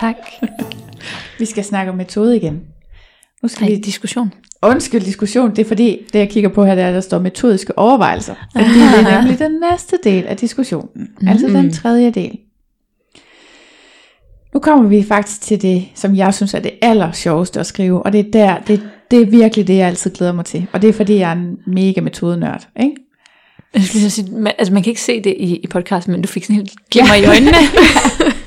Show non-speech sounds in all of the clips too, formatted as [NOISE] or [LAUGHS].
Tak. Vi skal snakke om metode igen. Nu skal Ej, vi diskussion. Undskyld diskussion, det er fordi, det jeg kigger på her, der, er, der står metodiske overvejelser. Fordi det er nemlig den næste del af diskussionen. Mm. Altså den tredje del. Nu kommer vi faktisk til det, som jeg synes er det aller sjoveste at skrive, og det er der, det, det er virkelig det, jeg altid glæder mig til. Og det er fordi, jeg er en mega metodenørd, ikke? Jeg så sige, man, altså man kan ikke se det i, i podcasten, men du fik sådan helt glimmer i øjnene. [LAUGHS]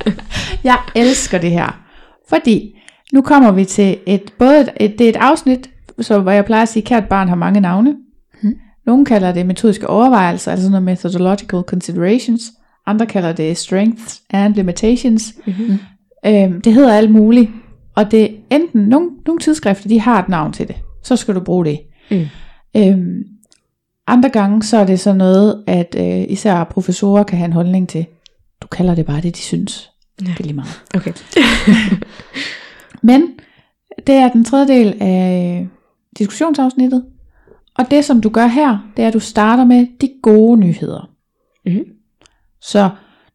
Jeg elsker det her, fordi nu kommer vi til et, både et, et, det er et afsnit, så hvor jeg plejer at sige, kært barn har mange navne. Mhm. Nogle kalder det metodiske overvejelser, altså noget methodological considerations. Andre kalder det strengths and limitations. Mhm. Øhm, det hedder alt muligt. Og det er enten, nogle, nogle tidsskrifter, de har et navn til det. Så skal du bruge det. Mm. Øhm, andre gange, så er det sådan noget, at øh, især professorer kan have en holdning til. Du kalder det bare det, de synes. Ja. Det er lige meget. Okay. [LAUGHS] Men det er den tredje del af diskussionsafsnittet. Og det som du gør her, det er at du starter med de gode nyheder. Mhm. Så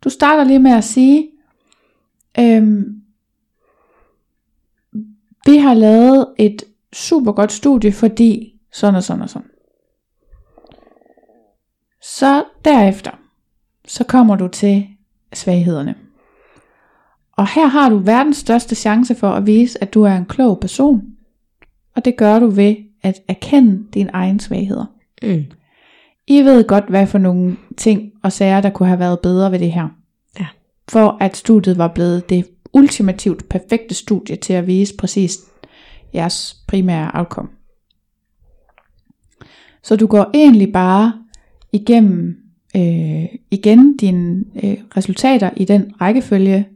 du starter lige med at sige, øhm, vi har lavet et super godt studie, fordi sådan og sådan og sådan. Så derefter, så kommer du til svaghederne. Og her har du verdens største chance for at vise, at du er en klog person. Og det gør du ved at erkende dine egne svagheder. Mm. I ved godt, hvad for nogle ting og sager, der kunne have været bedre ved det her. Ja. For at studiet var blevet det ultimativt perfekte studie til at vise præcis jeres primære outcome. Så du går egentlig bare igennem øh, igen dine øh, resultater i den rækkefølge,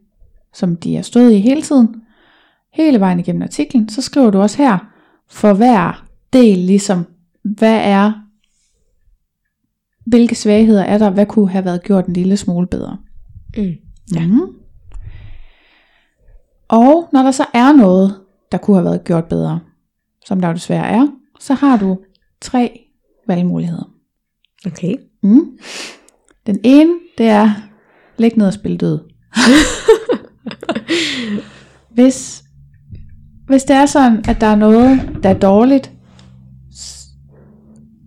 som de er stået i hele tiden, hele vejen igennem artiklen, så skriver du også her, for hver del ligesom, hvad er, hvilke svagheder er der, hvad kunne have været gjort en lille smule bedre. Mm. Ja. Mm. Og når der så er noget, der kunne have været gjort bedre, som der jo desværre er, så har du tre valgmuligheder. Okay. Mm. Den ene, det er, læg ned og spil død. [LAUGHS] [LAUGHS] hvis, hvis det er sådan, at der er noget, der er dårligt,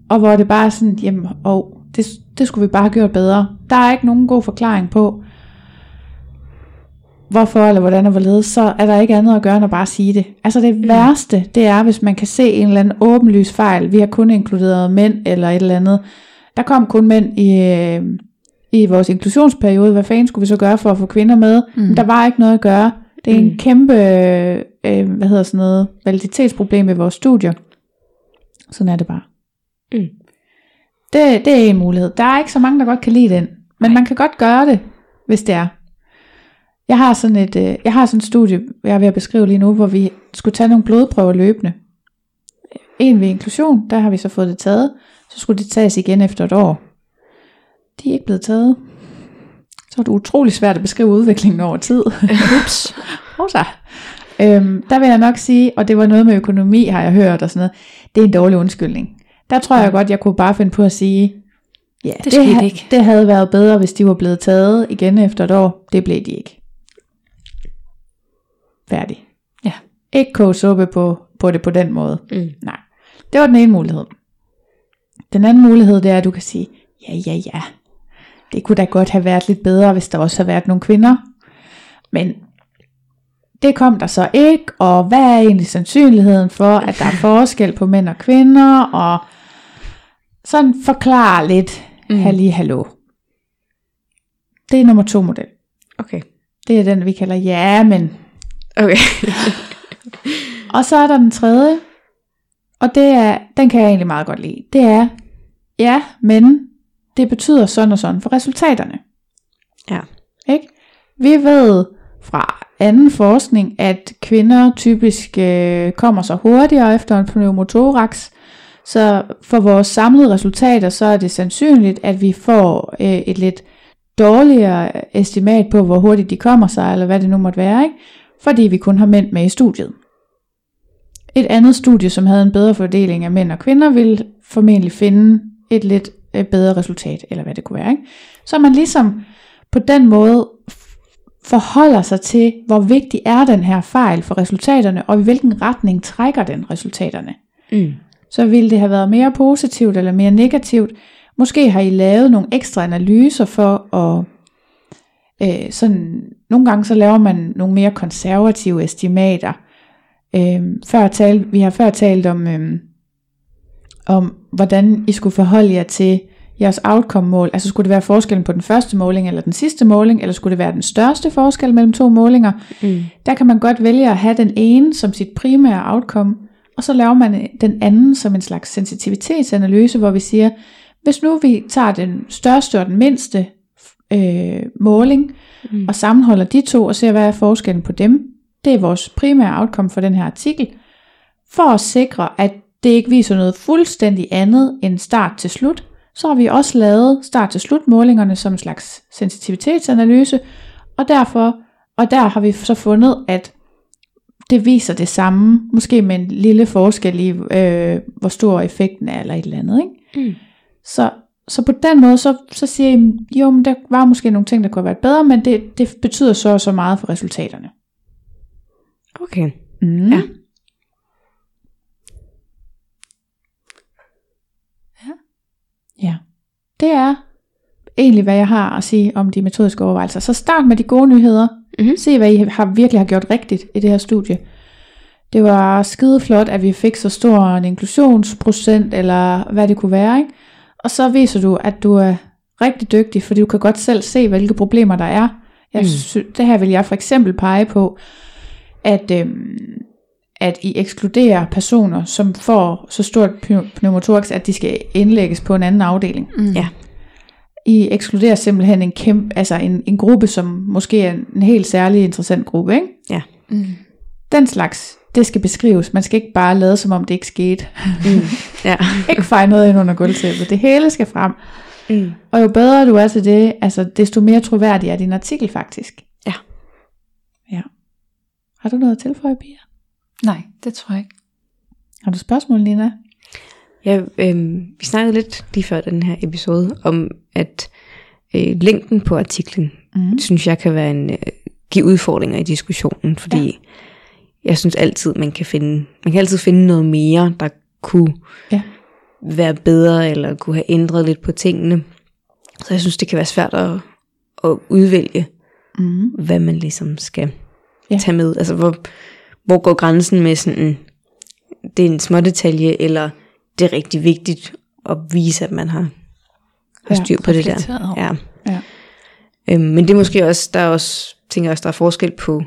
og hvor det bare er sådan, jamen, og det, det skulle vi bare have gjort bedre. Der er ikke nogen god forklaring på, hvorfor eller hvordan og hvorledes, så er der ikke andet at gøre end at bare sige det. Altså det mm. værste, det er, hvis man kan se en eller anden åbenlys fejl. Vi har kun inkluderet mænd eller et eller andet. Der kom kun mænd i, øh, i vores inklusionsperiode. Hvad fanden skulle vi så gøre for at få kvinder med? Mm. Men der var ikke noget at gøre. Det er en Mm. kæmpe, øh, hvad hedder sådan noget, validitetsproblem i vores studier. Sådan er det bare. Mm. Det, det er en mulighed. Der er ikke så mange, der godt kan lide den. Men Nej. man kan godt gøre det, hvis det er. Jeg har sådan et, øh, jeg har sådan et studie, jeg er ved at beskrive lige nu, hvor vi skulle tage nogle blodprøver løbende. En ved inklusion, der har vi så fået det taget. Så skulle det tages igen efter et år. De er ikke blevet taget. Så er det utrolig svært at beskrive udviklingen over tid. [LAUGHS] Ups. [LAUGHS] Hovsa. Øhm, der vil jeg nok sige, og det var noget med økonomi, har jeg hørt og sådan noget, det er en dårlig undskyldning. Der tror jeg godt, jeg kunne bare finde på at sige, ja, Det skete ha- ikke. det havde været bedre, hvis de var blevet taget igen efter et år. Det blev de ikke. Færdig. Ja. Ikke koge suppe på, på det på den måde. Mm. Nej. Det var den ene mulighed. Den anden mulighed, det er, at du kan sige, ja, ja, ja. Det kunne da godt have været lidt bedre, hvis der også havde været nogle kvinder. Men det kom der så ikke, og hvad er egentlig sandsynligheden for, at der er [LAUGHS] forskel på mænd og kvinder, og sådan forklare lidt, mm. halli hallo. Det er nummer to model. Okay. Det er den, vi kalder ja, men. Okay. [LAUGHS] Og så er der den tredje, og det er, den kan jeg egentlig meget godt lide. Det er, ja, men det betyder sådan og sådan for resultaterne. ja. Ikke? Vi ved fra anden forskning, at kvinder typisk øh, kommer så hurtigere efter en pneumothorax, så for vores samlede resultater, så er det sandsynligt, at vi får øh, et lidt dårligere estimat på, hvor hurtigt de kommer sig, eller hvad det nu måtte være, ikke? fordi vi kun har mænd med i studiet. Et andet studie, som havde en bedre fordeling af mænd og kvinder, ville formentlig finde et lidt bedre resultat, eller hvad det kunne være. Ikke? Så man ligesom på den måde forholder sig til, hvor vigtig er den her fejl for resultaterne, og i hvilken retning trækker den resultaterne. Mm. Så ville det have været mere positivt eller mere negativt. Måske har I lavet nogle ekstra analyser for at øh, sådan, nogle gange så laver man nogle mere konservative estimater. Øh, før talt, vi har før talt om, øh, om, hvordan I skulle forholde jer til jeres outcome-mål. Altså skulle det være forskellen på den første måling eller den sidste måling, eller skulle det være den største forskel mellem to målinger? Mm. Der kan man godt vælge at have den ene som sit primære outcome, og så laver man den anden som en slags sensitivitetsanalyse, hvor vi siger, hvis nu vi tager den største og den mindste øh, måling, mm. og sammenholder de to og ser, hvad er forskellen på dem, det er vores primære outcome for den her artikel, for at sikre, at det ikke viser noget fuldstændig andet end start til slut, så har vi også lavet start til slut målingerne som en slags sensitivitetsanalyse, og derfor, og der har vi så fundet, at det viser det samme, måske med en lille forskel i, øh, hvor stor effekten er, eller et eller andet. Ikke? Mm. Så, så på den måde, så, så siger jeg, jo, men der var måske nogle ting, der kunne have været bedre, men det, det betyder så og så meget for resultaterne. Okay. Mm. Ja. Ja. Det er egentlig, hvad jeg har at sige om de metodiske overvejelser. Så start med de gode nyheder. Mhm. Se, hvad I har virkelig har gjort rigtigt i det her studie. Det var skide flot, at vi fik så stor en inklusionsprocent, eller hvad det kunne være. Ikke? Og så viser du, at du er rigtig dygtig, fordi du kan godt selv se, hvilke problemer der er. Jeg Mm. sy- det her vil jeg for eksempel pege på, at, øhm, at I ekskluderer personer, som får så stort pneu- pneumothorax, at de skal indlægges på en anden afdeling. Mm. Ja. I ekskluderer simpelthen en kæmpe, altså en, en gruppe, som måske er en helt særlig interessant gruppe. Ikke? Ja. Mm. Den slags, det skal beskrives. Man skal ikke bare lade, som om det ikke skete. Mm. [LAUGHS] Ja. ikke feje noget ind under gulvtæppet. Det hele skal frem. Mm. Og jo bedre du er til det, altså, desto mere troværdig er din artikel faktisk. Ja. Ja. Har du noget at tilføje, Pia? Nej, det tror jeg ikke. Har du spørgsmål, Nina? Ja, øh, vi snakkede lidt lige før den her episode om, at øh, længden på artiklen, Mm. synes jeg kan være en, øh, give udfordringer i diskussionen, fordi ja. jeg synes altid, man kan finde, man kan altid finde noget mere, der kunne Ja. være bedre, eller kunne have ændret lidt på tingene. Så jeg synes, det kan være svært at, at udvælge, Mm. hvad man ligesom skal Ja. tage med. Altså, hvor, hvor går grænsen med sådan, det er en små detalje, eller det er rigtig vigtigt at vise, at man har, har styr på det der. Ja. Ja. Øhm, men det er måske også, der er også, tænker jeg også, der er forskel på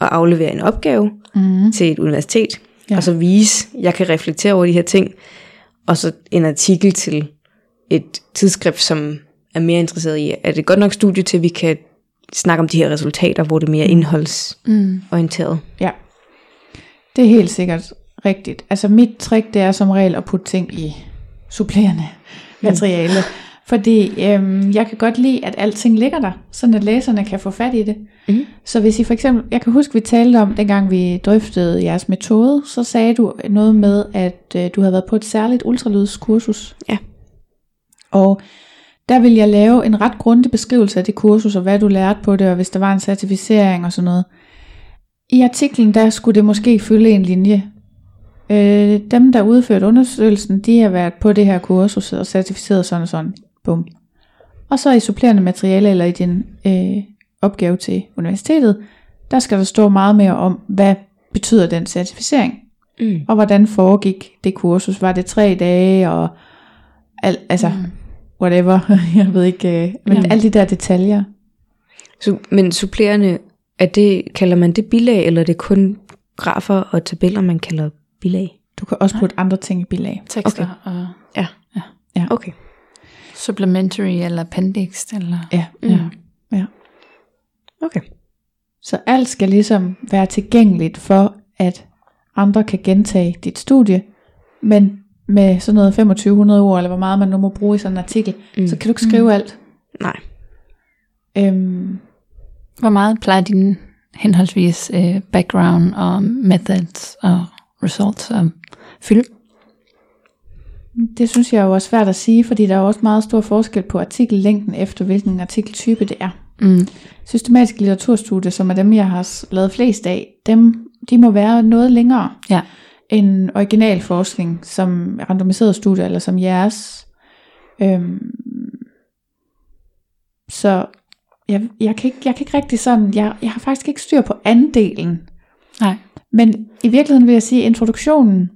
at aflevere en opgave Mm. til et universitet, Ja. ja. og så vise, jeg kan reflektere over de her ting, og så en artikel til et tidsskrift, som er mere interesseret i, er det godt nok studie til, at vi kan snakke om de her resultater, hvor det er mere indholdsorienteret. Mm. Ja, det er helt sikkert rigtigt. Altså mit trick, det er som regel at putte ting i supplerende materiale. Fordi øhm, jeg kan godt lide, at alting ligger der, sådan at læserne kan få fat i det. Mhm. Så hvis I for eksempel, jeg kan huske, vi talte om, dengang vi drøftede jeres metode, så sagde du noget med, at øh, du havde været på et særligt ultralydskursus. Ja. Og der vil jeg lave en ret grundig beskrivelse af det kursus, og hvad du lærte på det, og hvis der var en certificering og sådan noget. I artiklen, der skulle det måske fylde en linje. Øh, dem, der udførte undersøgelsen, de har været på det her kursus og certificeret sådan og sådan. Bum. Og så i supplerende materiale eller i din øh, opgave til universitetet, der skal der stå meget mere om, hvad betyder den certificering, Mm. og hvordan foregik det kursus. Var det tre dage, og al, altså, mm. whatever, [LAUGHS] jeg ved ikke, øh, men Jamen. alle de der detaljer. Så, men supplerende, er det, kalder man det bilag, eller er det kun grafer og tabeller, man kalder bilag? Du kan også putte andre ting i bilag. Tekster okay. og Ja. Ja. Ja. Okay. supplementary eller appendix. Eller, Ja, Mm. ja, ja. Okay. Så alt skal ligesom være tilgængeligt for, at andre kan gentage dit studie, men med sådan noget 2500 ord, eller hvor meget man nu må bruge i sådan en artikel, mm. så kan du ikke skrive mm. alt. Nej. Øhm, Hvor meget plejer din henholdsvis øh, background og methods og results at fylde? det synes jeg jo er svært at sige, fordi der er også meget stor forskel på artikellængden efter, hvilken artikeltype det er. Mm. Systematiske litteraturstudier, som er dem, jeg har lavet flest af, dem, de må være noget længere Ja. end original forskning, som randomiseret studier, eller som jeres. Øhm, så jeg, jeg, kan ikke, jeg kan ikke rigtig sådan, jeg, jeg har faktisk ikke styr på andelen. Nej. Men i virkeligheden vil jeg sige, at introduktionen,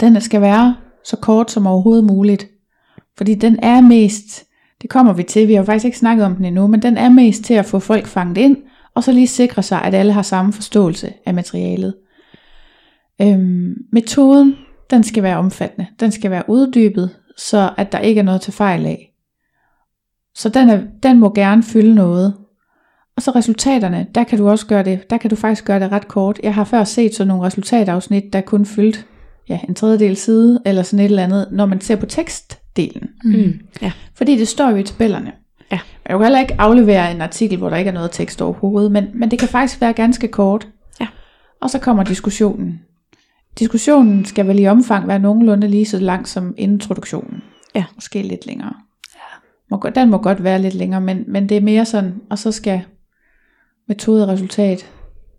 den skal være så kort som overhovedet muligt. Fordi den er mest, det kommer vi til, vi har faktisk ikke snakket om den endnu, men den er mest til at få folk fanget ind, og så lige sikre sig, at alle har samme forståelse af materialet. Øhm, metoden, den skal være omfattende. Den skal være uddybet, så at der ikke er noget til fejl af. Så den, er, den må gerne fylde noget. Og så resultaterne, der kan du også gøre det, der kan du faktisk gøre det ret kort. Jeg har før set sådan nogle resultatafsnit, der kun fyldt ja, en tredjedel side, eller sådan et eller andet, når man ser på tekstdelen. Mm. Ja. Fordi det står jo i tabellerne. Ja. Jeg kan heller ikke aflevere en artikel, hvor der ikke er noget tekst overhovedet, men, men det kan faktisk være ganske kort. Ja. Og så kommer diskussionen. Diskussionen skal vel i omfang være nogenlunde lige så lang som introduktionen. Ja. Måske lidt længere. Må, den må godt være lidt længere, men, men det er mere sådan, og så skal metode og resultat,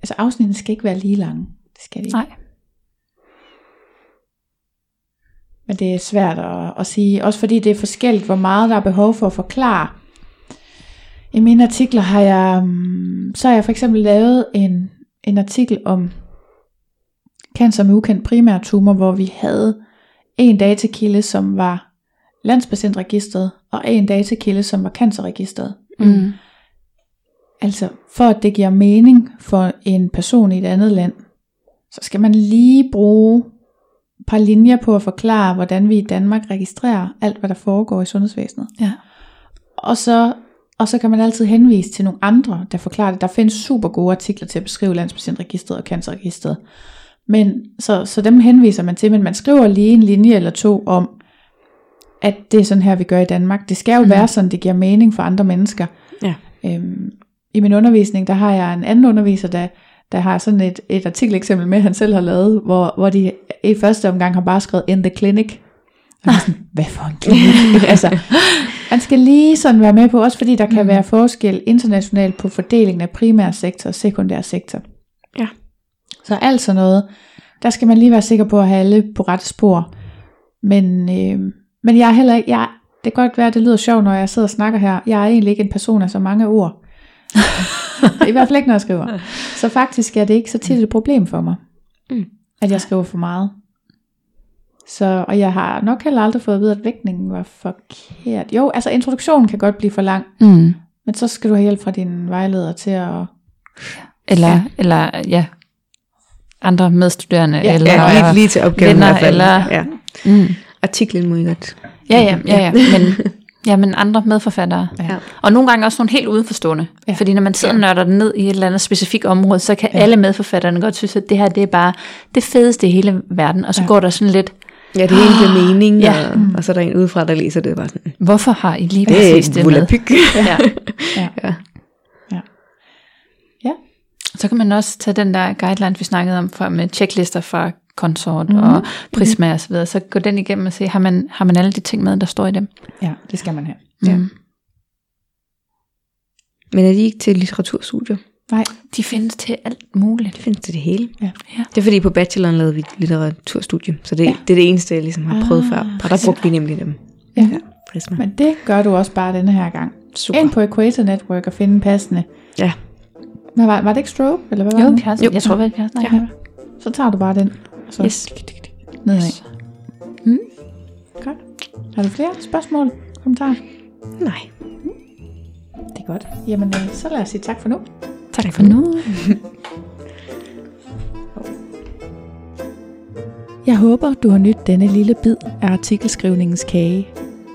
altså afsnittene skal ikke være lige lange. Det skal de ikke. Nej. Men det er svært at, at sige, også fordi det er forskelligt, hvor meget der er behov for at forklare. I mine artikler har jeg, mm, så har jeg for eksempel lavet en, en artikel om cancer med ukendt primærtumor, hvor vi havde en datakilde, som var landspatientregistret, og en datakilde, som var cancerregistret. Mm. Altså, for at det giver mening for en person i et andet land, så skal man lige bruge et par linjer på at forklare, hvordan vi i Danmark registrerer alt, hvad der foregår i sundhedsvæsenet. Ja. Og så, og så kan man altid henvise til nogle andre, der forklarer det. Der findes super gode artikler til at beskrive landspatientregistret og cancerregistret. Men, så, så dem henviser man til, men man skriver lige en linje eller to om, at det er sådan her, vi gør i Danmark. Det skal jo mm. være sådan, det giver mening for andre mennesker. Ja. Øhm, I min undervisning, der har jeg en anden underviser, der, der har sådan et, et artikeleksempel med, han selv har lavet, hvor, hvor de i første omgang har bare skrevet in the clinic. Og sådan, hvad for en klinik? [LAUGHS] altså, man skal lige sådan være med på, også fordi der kan Mm. være forskel internationalt på fordelingen af primær sektor og sekundær sektor. Ja. Så alt sådan noget, der skal man lige være sikker på at have alle på rette spor. Men, øh, men jeg er heller ikke, jeg, det kan godt være, at det lyder sjovt, når jeg sidder og snakker her. Jeg er egentlig ikke en person af så mange ord. I hvert fald ikke, når jeg skriver. Så faktisk er det ikke så tit et problem for mig, Mm. at jeg skriver for meget. Så, og jeg har nok heller aldrig fået at vide, at vægtningen var forkert. Jo, altså introduktionen kan godt blive for lang, Mm. men så skal du have hjælp fra din vejleder til at... Eller, Ja. eller ja, andre medstuderende. Ja, eller, Ja, lige, lige til opgaven venner, i hvert fald. eller- ja. Mm. Artiklen må I godt. Ja, ja, ja, ja. Men, [LAUGHS] ja, men andre medforfattere. Ja. Og nogle gange også nogle helt udenforstående. Ja. Fordi når man sidder og nørder den ned i et eller andet specifikt område, så kan Ja. alle medforfatterne godt synes, at det her det er bare det fedeste i hele verden. Og så Ja. går der sådan lidt, Ja, det hele giver mening, Ja. og, og så er der en udefra, der læser det bare sådan. hvorfor har I lige Det præcis er det med? [LAUGHS] Ja. Ja. Ja. Ja. Så kan man også tage den der guideline, vi snakkede om før, med checklister fra Consort Mhm. mm. og Prisma og så videre. Så gå den igennem og se, har man, har man alle de ting med, der står i dem? ja, det skal man have. Ja. Mm. Men er de ikke til litteraturstudier? Nej, De findes til alt muligt. Det findes til det hele. Ja. Ja. Det er fordi på bacheloren lavede vi et litteraturstudie, så det, Ja. ja. det er det eneste, jeg ligesom har prøvet Ah, før. Og der brugte vi nemlig dem. Ja. Prisma. men det gør du også bare denne her gang. Super. Ind på Equator Network og finde en passende Ja. Hvad var, var det ikke stroke? Eller hvad var Jo, det? har, jeg tror, har snakket Ja. ja. Så tager du bare den. Så Yes. nedad. Yes. Godt. Har du flere spørgsmål? Kommentarer? Nej. Det er godt. Jamen, øh, så lad os sige tak for nu. Tak for nu. Jeg håber, du har nydt denne lille bid af artikelskrivningens kage.